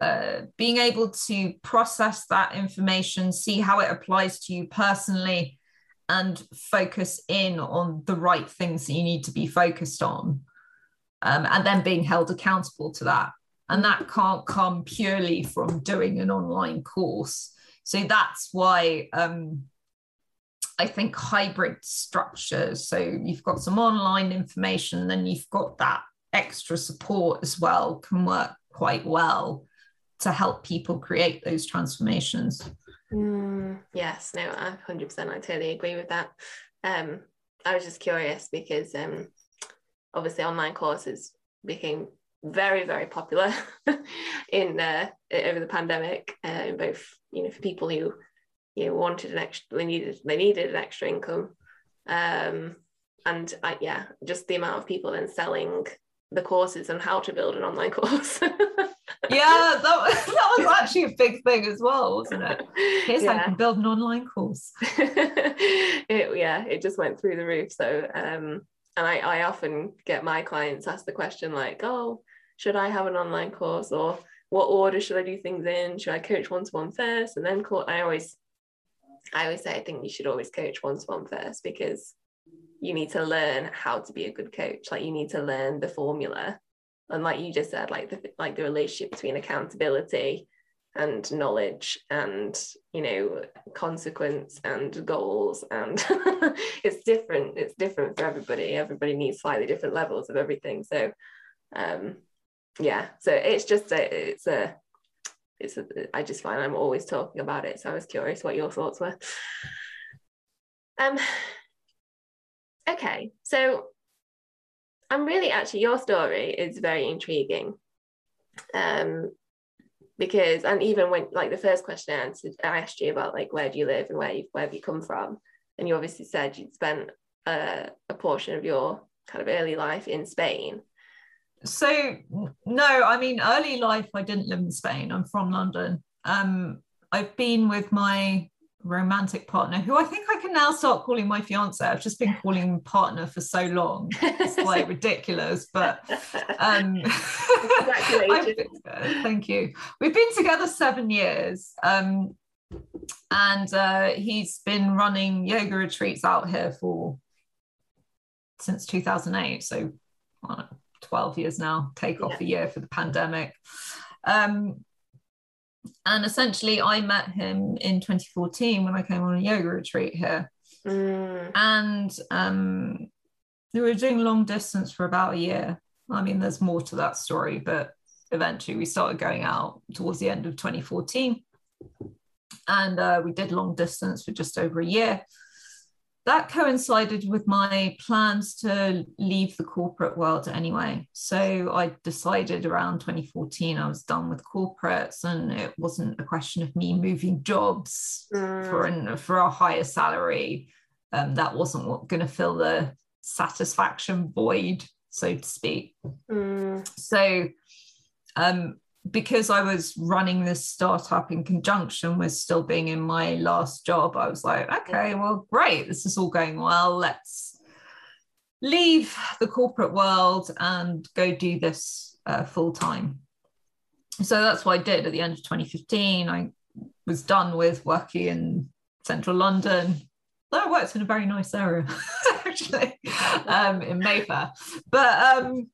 uh, being able to process that information, see how it applies to you personally, and focus in on the right things that you need to be focused on. Um, and then being held accountable to that. And that can't come purely from doing an online course. So that's why um, I think hybrid structures. So you've got some online information, and then you've got that extra support as well, can work quite well to help people create those transformations. Mm, yes, no, I 100%, I totally agree with that. Um, I was just curious because um, obviously online courses became very, very popular (laughs) in uh, over the pandemic, uh, in both, you know, for people who you know wanted an extra, they needed they needed an extra income, um, and I, yeah, just the amount of people then selling the courses on how to build an online (laughs) course. Yeah, that, was, (laughs) that was actually a big thing as well, wasn't it? Here's yeah. how you can build an online course. (laughs) it, yeah, it just went through the roof. So, um, and I, I often get my clients ask the question like, oh, should I have an online course or what order should I do things in? Should I coach one to one first and then call? I always, I always say I think you should always coach one to one first because you need to learn how to be a good coach. Like you need to learn the formula and like you just said like the like the relationship between accountability and knowledge and you know consequence and goals and (laughs) it's different it's different for everybody. Everybody needs slightly different levels of everything. So um yeah so it's just a it's a it's a, I just find I'm always talking about it. So I was curious what your thoughts were. Um okay so and really actually your story is very intriguing um because and even when like the first question I answered I asked you about like where do you live and where you where have you come from? And you obviously said you'd spent a, a portion of your kind of early life in Spain. So no I mean early life I didn't live in Spain. I'm from London. Um I've been with my romantic partner who I think I can now start calling my fiance. I've just been calling him partner for so long. It's (laughs) like ridiculous, but um (laughs) been, thank you. We've been together seven years. Um and uh, he's been running yoga retreats out here for since 2008 so 12 years now take off yeah. a year for the pandemic um, and essentially i met him in 2014 when i came on a yoga retreat here mm. and um, we were doing long distance for about a year i mean there's more to that story but eventually we started going out towards the end of 2014 and uh, we did long distance for just over a year. That coincided with my plans to leave the corporate world anyway. So I decided around 2014 I was done with corporates, and it wasn't a question of me moving jobs mm. for an, for a higher salary. Um, that wasn't what going to fill the satisfaction void, so to speak. Mm. So um, because I was running this startup in conjunction with still being in my last job, I was like, okay, well, great, this is all going well. Let's leave the corporate world and go do this uh, full time. So that's what I did at the end of 2015. I was done with working in central London. Though I worked in a very nice area, (laughs) actually, (laughs) um, in Mayfair. But um,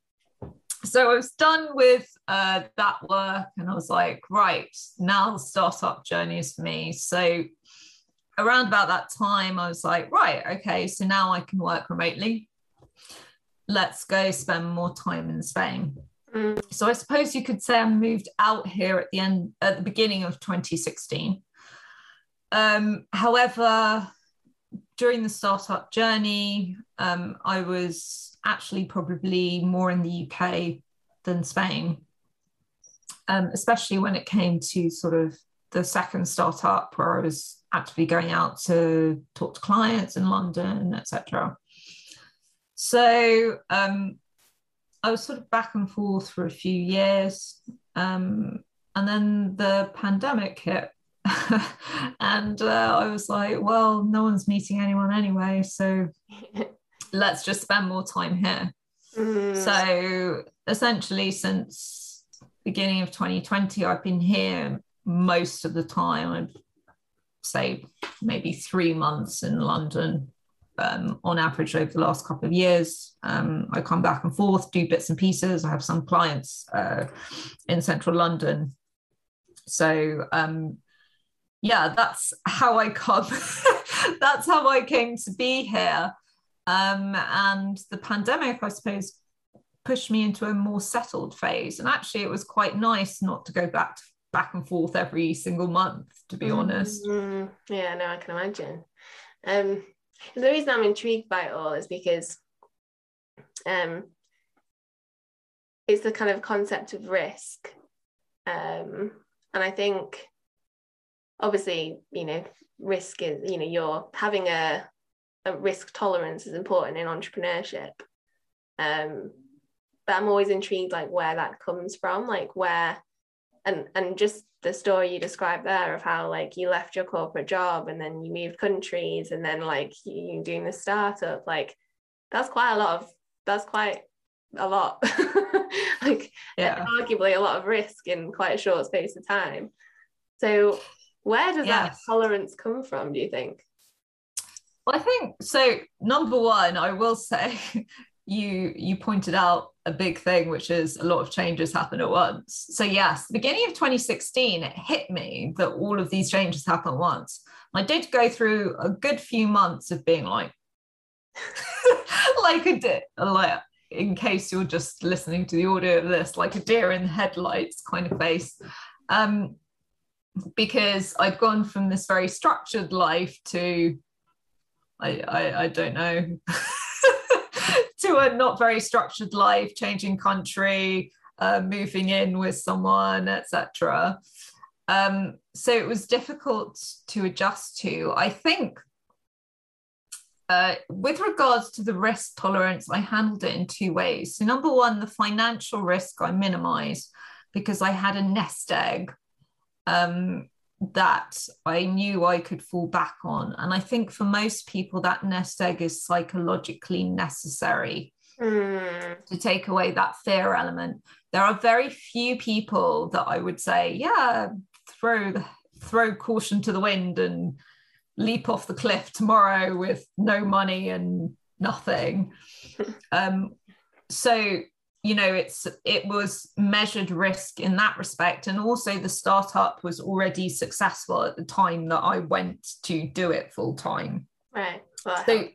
so I was done with uh, that work and I was like, right, now the startup journey is for me. So around about that time, I was like, right, okay, so now I can work remotely. Let's go spend more time in Spain. Mm. So I suppose you could say I moved out here at the end, at the beginning of 2016. Um, however, during the startup journey, um, I was actually probably more in the UK than Spain, um, especially when it came to sort of the second startup where I was actively going out to talk to clients in London, etc. So um, I was sort of back and forth for a few years. Um, and then the pandemic hit. (laughs) and uh, I was like, well, no one's meeting anyone anyway. So (laughs) let's just spend more time here. Mm. So essentially, since beginning of 2020, I've been here most of the time. I'd say maybe three months in London um, on average over the last couple of years. Um, I come back and forth, do bits and pieces. I have some clients uh, in central London. So, um, yeah, that's how I come. (laughs) that's how I came to be here. Um, and the pandemic, I suppose, pushed me into a more settled phase. And actually, it was quite nice not to go back to, back and forth every single month, to be mm-hmm. honest. Yeah, no, I can imagine. Um, the reason I'm intrigued by it all is because um, it's the kind of concept of risk. Um, and I think obviously, you know, risk is, you know, you're having a a risk tolerance is important in entrepreneurship. Um, but I'm always intrigued like where that comes from, like where and and just the story you described there of how like you left your corporate job and then you moved countries and then like you doing the startup, like that's quite a lot of that's quite a lot (laughs) like yeah. arguably a lot of risk in quite a short space of time so where does that tolerance come from do you think well, I think so. Number one, I will say, (laughs) you you pointed out a big thing, which is a lot of changes happen at once. So yes, beginning of 2016, it hit me that all of these changes happen at once. I did go through a good few months of being like, (laughs) like a deer, like in case you're just listening to the audio of this, like a deer in the headlights kind of face. Um, because I'd gone from this very structured life to I, I, I don't know, (laughs) to a not very structured life, changing country, uh, moving in with someone, etc. Um, so it was difficult to adjust to. I think uh, with regards to the risk tolerance, I handled it in two ways. So, number one, the financial risk I minimized because I had a nest egg. Um, that I knew I could fall back on. And I think for most people, that nest egg is psychologically necessary Mm. to take away that fear element. There are very few people that I would say, yeah, throw the, throw caution to the wind and leap off the cliff tomorrow with no money and nothing. (laughs) um, so you know it's it was measured risk in that respect. And also the startup was already successful at the time that i went to do it full time. Right. Well, so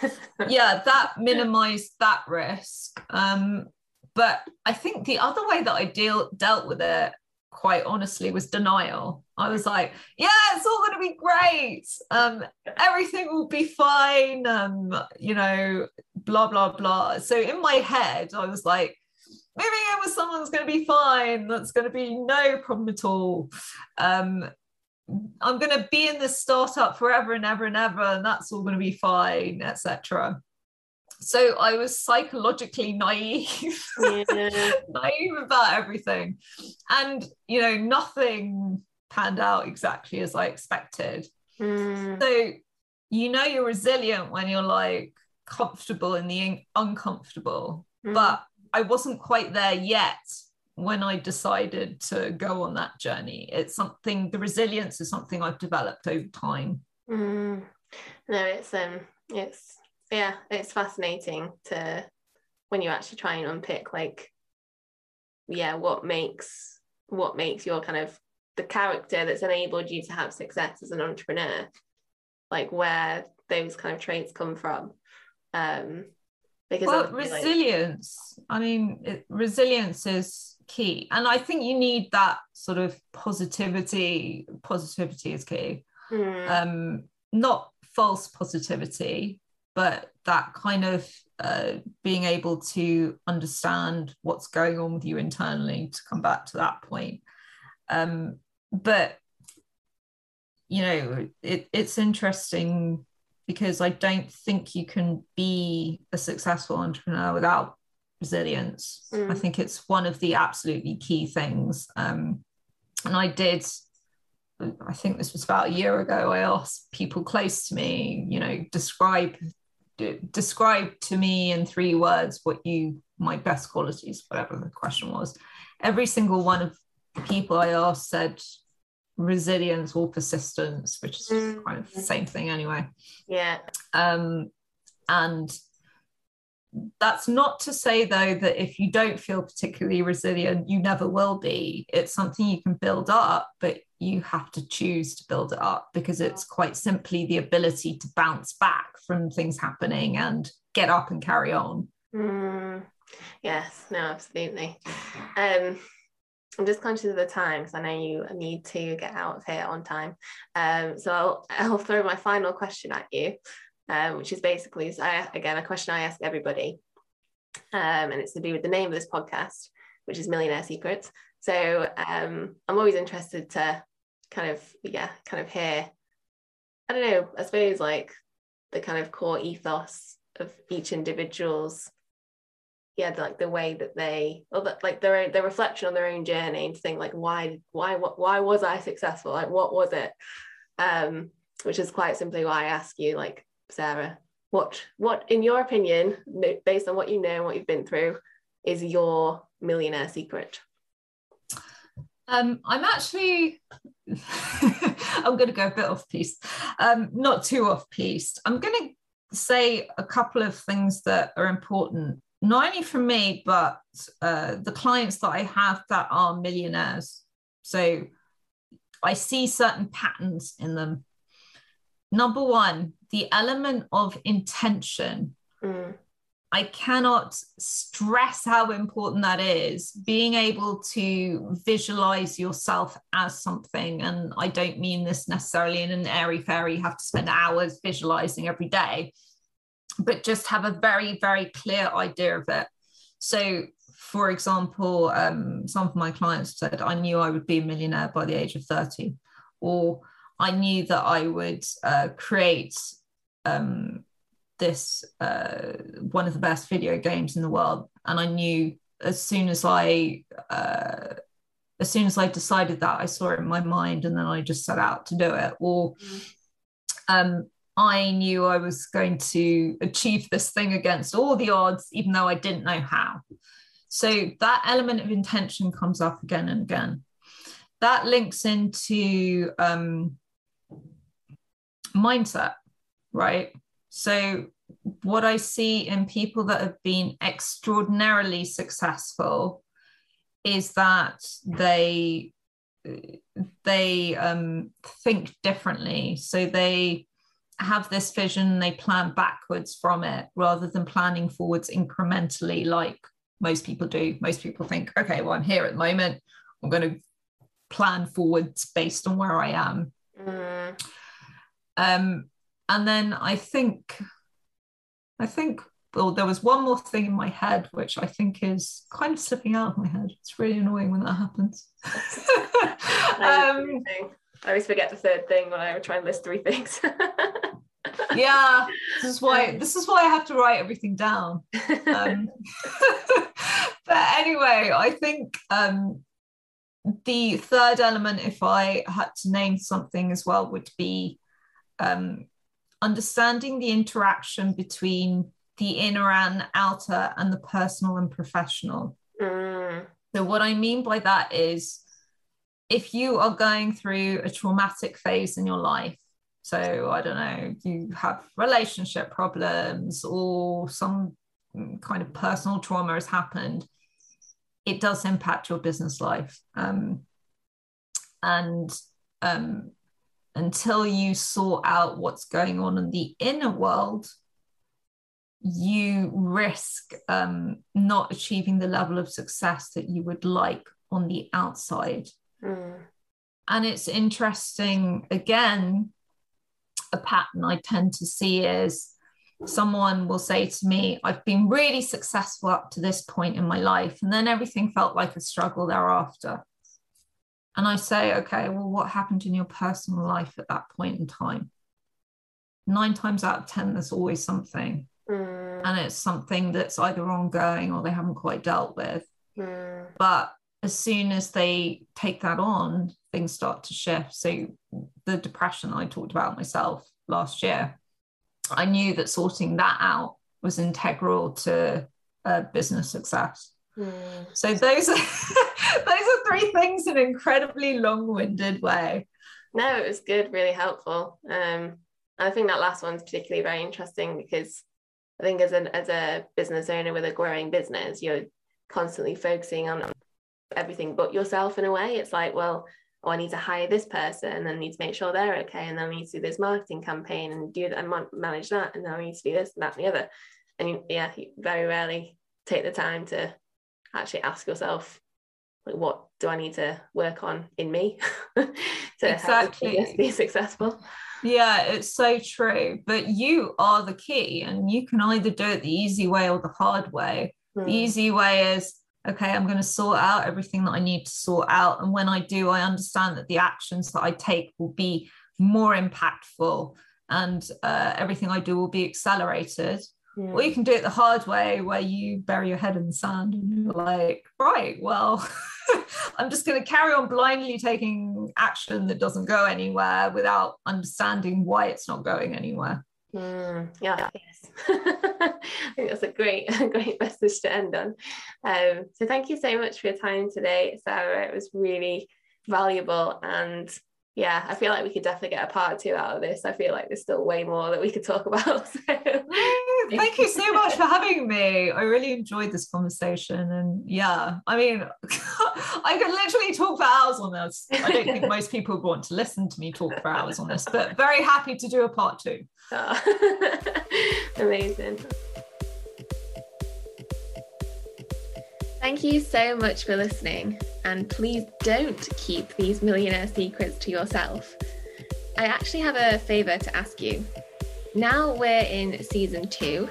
(laughs) yeah that minimized that risk. Um but i think the other way that i deal dealt with it quite honestly was denial. I was like yeah it's all going to be great. Um everything will be fine. Um you know blah blah blah. So in my head i was like moving in with someone's going to be fine. That's going to be no problem at all. Um i'm going to be in this startup forever and ever and ever and that's all going to be fine etc so i was psychologically naive. Yeah. (laughs) naive about everything. And you know nothing panned out exactly as i expected. Mm. so you know you're resilient when you're like comfortable in the un- uncomfortable Mm. but i wasn't quite there yet when i decided to go on that journey it's something the resilience is something i've developed over time Mm. No, it's um, it's yeah, it's fascinating to when you actually try and unpick like, yeah, what makes what makes your kind of the character that's enabled you to have success as an entrepreneur, like where those kind of traits come from. Um, because well obviously, like- resilience. I mean it, resilience is key. And i think you need that sort of positivity. Positivity is key. Mm, um not false positivity but that kind of uh, being able to understand what's going on with you internally to come back to that point. Um but you know it, it's interesting because i don't think you can be a successful entrepreneur without resilience i Mm. think it's one of the absolutely key things um and i did I think this was about a year ago. I asked people close to me, you know, describe d- describe to me in three words what you my best qualities, whatever the question was. Every single one of the people I asked said resilience or persistence, which is Mm. kind of the same thing anyway. yeah, Um, and that's not to say though that if you don't feel particularly resilient you never will be it's something you can build up but you have to choose to build it up because it's quite simply the ability to bounce back from things happening and get up and carry on Mm, yes, no, absolutely. Um, I'm just conscious of the time because I know you need to get out of here on time. Um, so I'll, (laughs) I'll throw my final question at you, um, which is basically, again, a question I ask everybody. Um, and it's to do with the name of this podcast, which is Millionaire Secrets. So um, I'm always interested to kind of, yeah, kind of hear, I don't know, I suppose like the kind of core ethos of each individual's yeah like the way that they or that like their own their reflection on their own journey and think like why why what why was I successful? Like what was it? Um which is quite simply why I ask you like Sarah what what in your opinion based on what you know and what you've been through is your millionaire secret? Um, I'm actually, (laughs) I'm going to go a bit off piece, um, not too off piece. I'm going to say a couple of things that are important, not only for me, but uh, the clients that I have that are millionaires. So I see certain patterns in them. Number one, the element of intention. Mm, I cannot stress how important that is. Being able to visualize yourself as something. And I don't mean this necessarily in an airy fairy, you have to spend hours visualizing every day, but just have a very, very clear idea of it. So, for example, um, some of my clients said, I knew I would be a millionaire by the age of 30, or I knew that I would uh, create. Um, this uh, one of the best video games in the world and i knew as soon as i uh, as soon as I decided that, I saw it in my mind and then I just set out to do it. Or um, I knew I was going to achieve this thing against all the odds, even though I didn't know how. So that element of intention comes up again and again. That links into um, mindset, right? So, what I see in people that have been extraordinarily successful is that they they um, think differently. So they have this vision, they plan backwards from it rather than planning forwards incrementally, like most people do. Most people think, okay, well, I'm here at the moment. I'm going to plan forwards based on where I am. Mm. Um, and then I think, I think, well, there was one more thing in my head, which I think is kind of slipping out of my head. It's really annoying when that happens. um, (laughs) I always (laughs) forget the third thing when I try and list three things. (laughs) yeah, (laughs) this is why this is why I have to write everything down. Um, (laughs) but anyway, I think um, the third element, if I had to name something as well, would be um, understanding the interaction between the inner and outer and the personal and professional. Mm. So, what I mean by that is if you are going through a traumatic phase in your life, so I don't know, you have relationship problems or some kind of personal trauma has happened, it does impact your business life. Um, and um, until you sort out what's going on in the inner world, you risk um, not achieving the level of success that you would like on the outside. Mm. And it's interesting, again, a pattern I tend to see is someone will say to me, I've been really successful up to this point in my life. And then everything felt like a struggle thereafter. And I say, okay, well, what happened in your personal life at that point in time? Nine times out of 10, there's always something. Mm. And it's something that's either ongoing or they haven't quite dealt with. Mm. But as soon as they take that on, things start to shift. So the depression I talked about myself last year, I knew that sorting that out was integral to uh, business success. Mm. So those are (laughs) those are three things in an incredibly long-winded way. No, it was good, really helpful. Um, I think that last one's particularly very interesting because I think as an as a business owner with a growing business, you're constantly focusing on everything but yourself in a way. It's like, well, oh, I need to hire this person and I need to make sure they're okay. And then I need to do this marketing campaign and do that and manage that. And then I need to do this and that and the other. And you, yeah, you very rarely take the time to actually ask yourself, like, what do I need to work on in me (laughs) to exactly. be successful? Yeah, it's so true. But you are the key, and you can either do it the easy way or the hard way. Mm. The hmm. easy way is okay, I'm going to sort out everything that I need to sort out. And when I do, I understand that the actions that I take will be more impactful and uh, everything I do will be accelerated. Yeah. Or you can do it the hard way where you bury your head in the sand and you're like, right, well, (laughs) I'm just going to carry on blindly taking action that doesn't go anywhere without understanding why it's not going anywhere. Mm, yeah, yes. (laughs) I think that's a great, (laughs) great message to end on. Um, so thank you so much for your time today, Sarah. It was really valuable and yeah, I feel like we could definitely get a part two out of this. I feel like there's still way more that we could talk about. (laughs) So. Thank you so much for having me. I really enjoyed this conversation. And yeah, I mean, (laughs) I could literally talk for hours on this. I don't think most people would want to listen to me talk for hours on this, but very happy to do a part two. (laughs) Oh. Amazing. Thank you so much for listening, and please don't keep these millionaire secrets to yourself. I actually have a favour to ask you. Now we're in season two,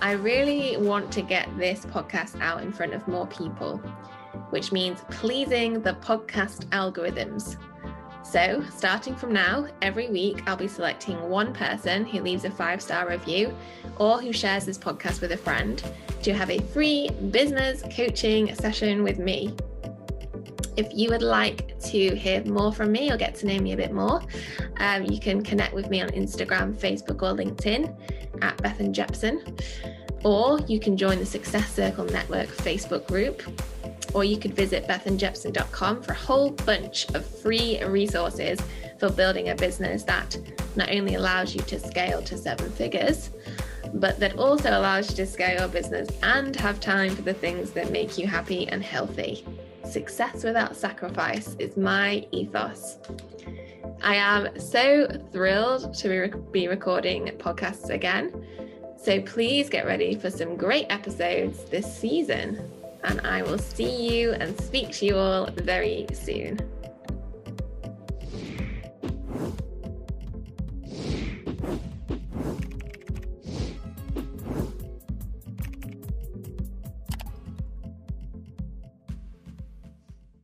I really want to get this podcast out in front of more people, which means pleasing the podcast algorithms. So, starting from now, every week I'll be selecting one person who leaves a five star review or who shares this podcast with a friend to have a free business coaching session with me. If you would like to hear more from me or get to know me a bit more, um, you can connect with me on Instagram, Facebook, or LinkedIn at Bethan Jepson. Or you can join the Success Circle Network Facebook group. Or you could visit bethanjepson.com for a whole bunch of free resources for building a business that not only allows you to scale to seven figures, but that also allows you to scale your business and have time for the things that make you happy and healthy. Success without sacrifice is my ethos. I am so thrilled to be recording podcasts again. So please get ready for some great episodes this season. And I will see you and speak to you all very soon.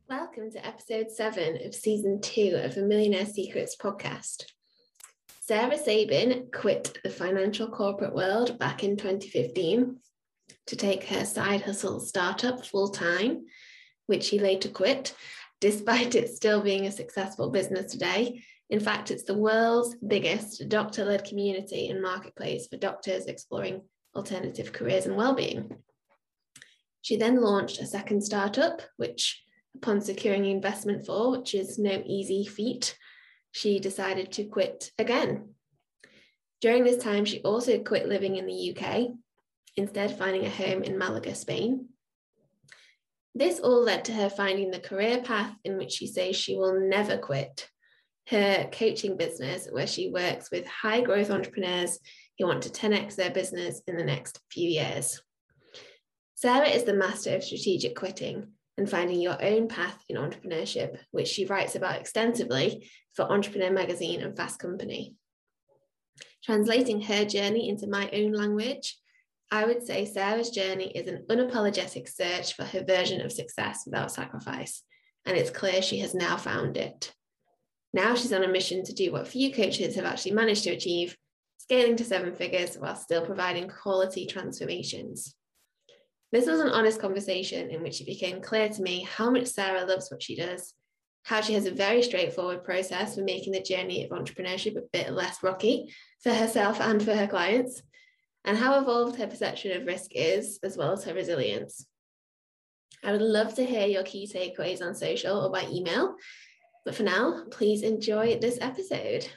Welcome to episode seven of season two of the Millionaire Secrets podcast. Sarah Sabin quit the financial corporate world back in 2015 to take her side hustle startup full time, which she later quit, despite it still being a successful business today. In fact, it's the world's biggest doctor led community and marketplace for doctors exploring alternative careers and well-being. She then launched a second startup, which, upon securing investment for, which is no easy feat, she decided to quit again. During this time, she also quit living in the UK, instead, finding a home in Malaga, Spain. This all led to her finding the career path in which she says she will never quit her coaching business, where she works with high growth entrepreneurs who want to 10x their business in the next few years. Sarah is the master of strategic quitting and finding your own path in entrepreneurship, which she writes about extensively for Entrepreneur Magazine and Fast Company. Translating her journey into my own language, I would say Sarah's journey is an unapologetic search for her version of success without sacrifice, and it's clear she has now found it. Now she's on a mission to do what few coaches have actually managed to achieve, scaling to seven figures while still providing quality transformations. This was an honest conversation in which it became clear to me how much Sarah loves what she does, how she has a very straightforward process for making the journey of entrepreneurship a bit less rocky for herself and for her clients, and how evolved her perception of risk is, as well as her resilience. I would love to hear your key takeaways on social or by email. But for now, please enjoy this episode.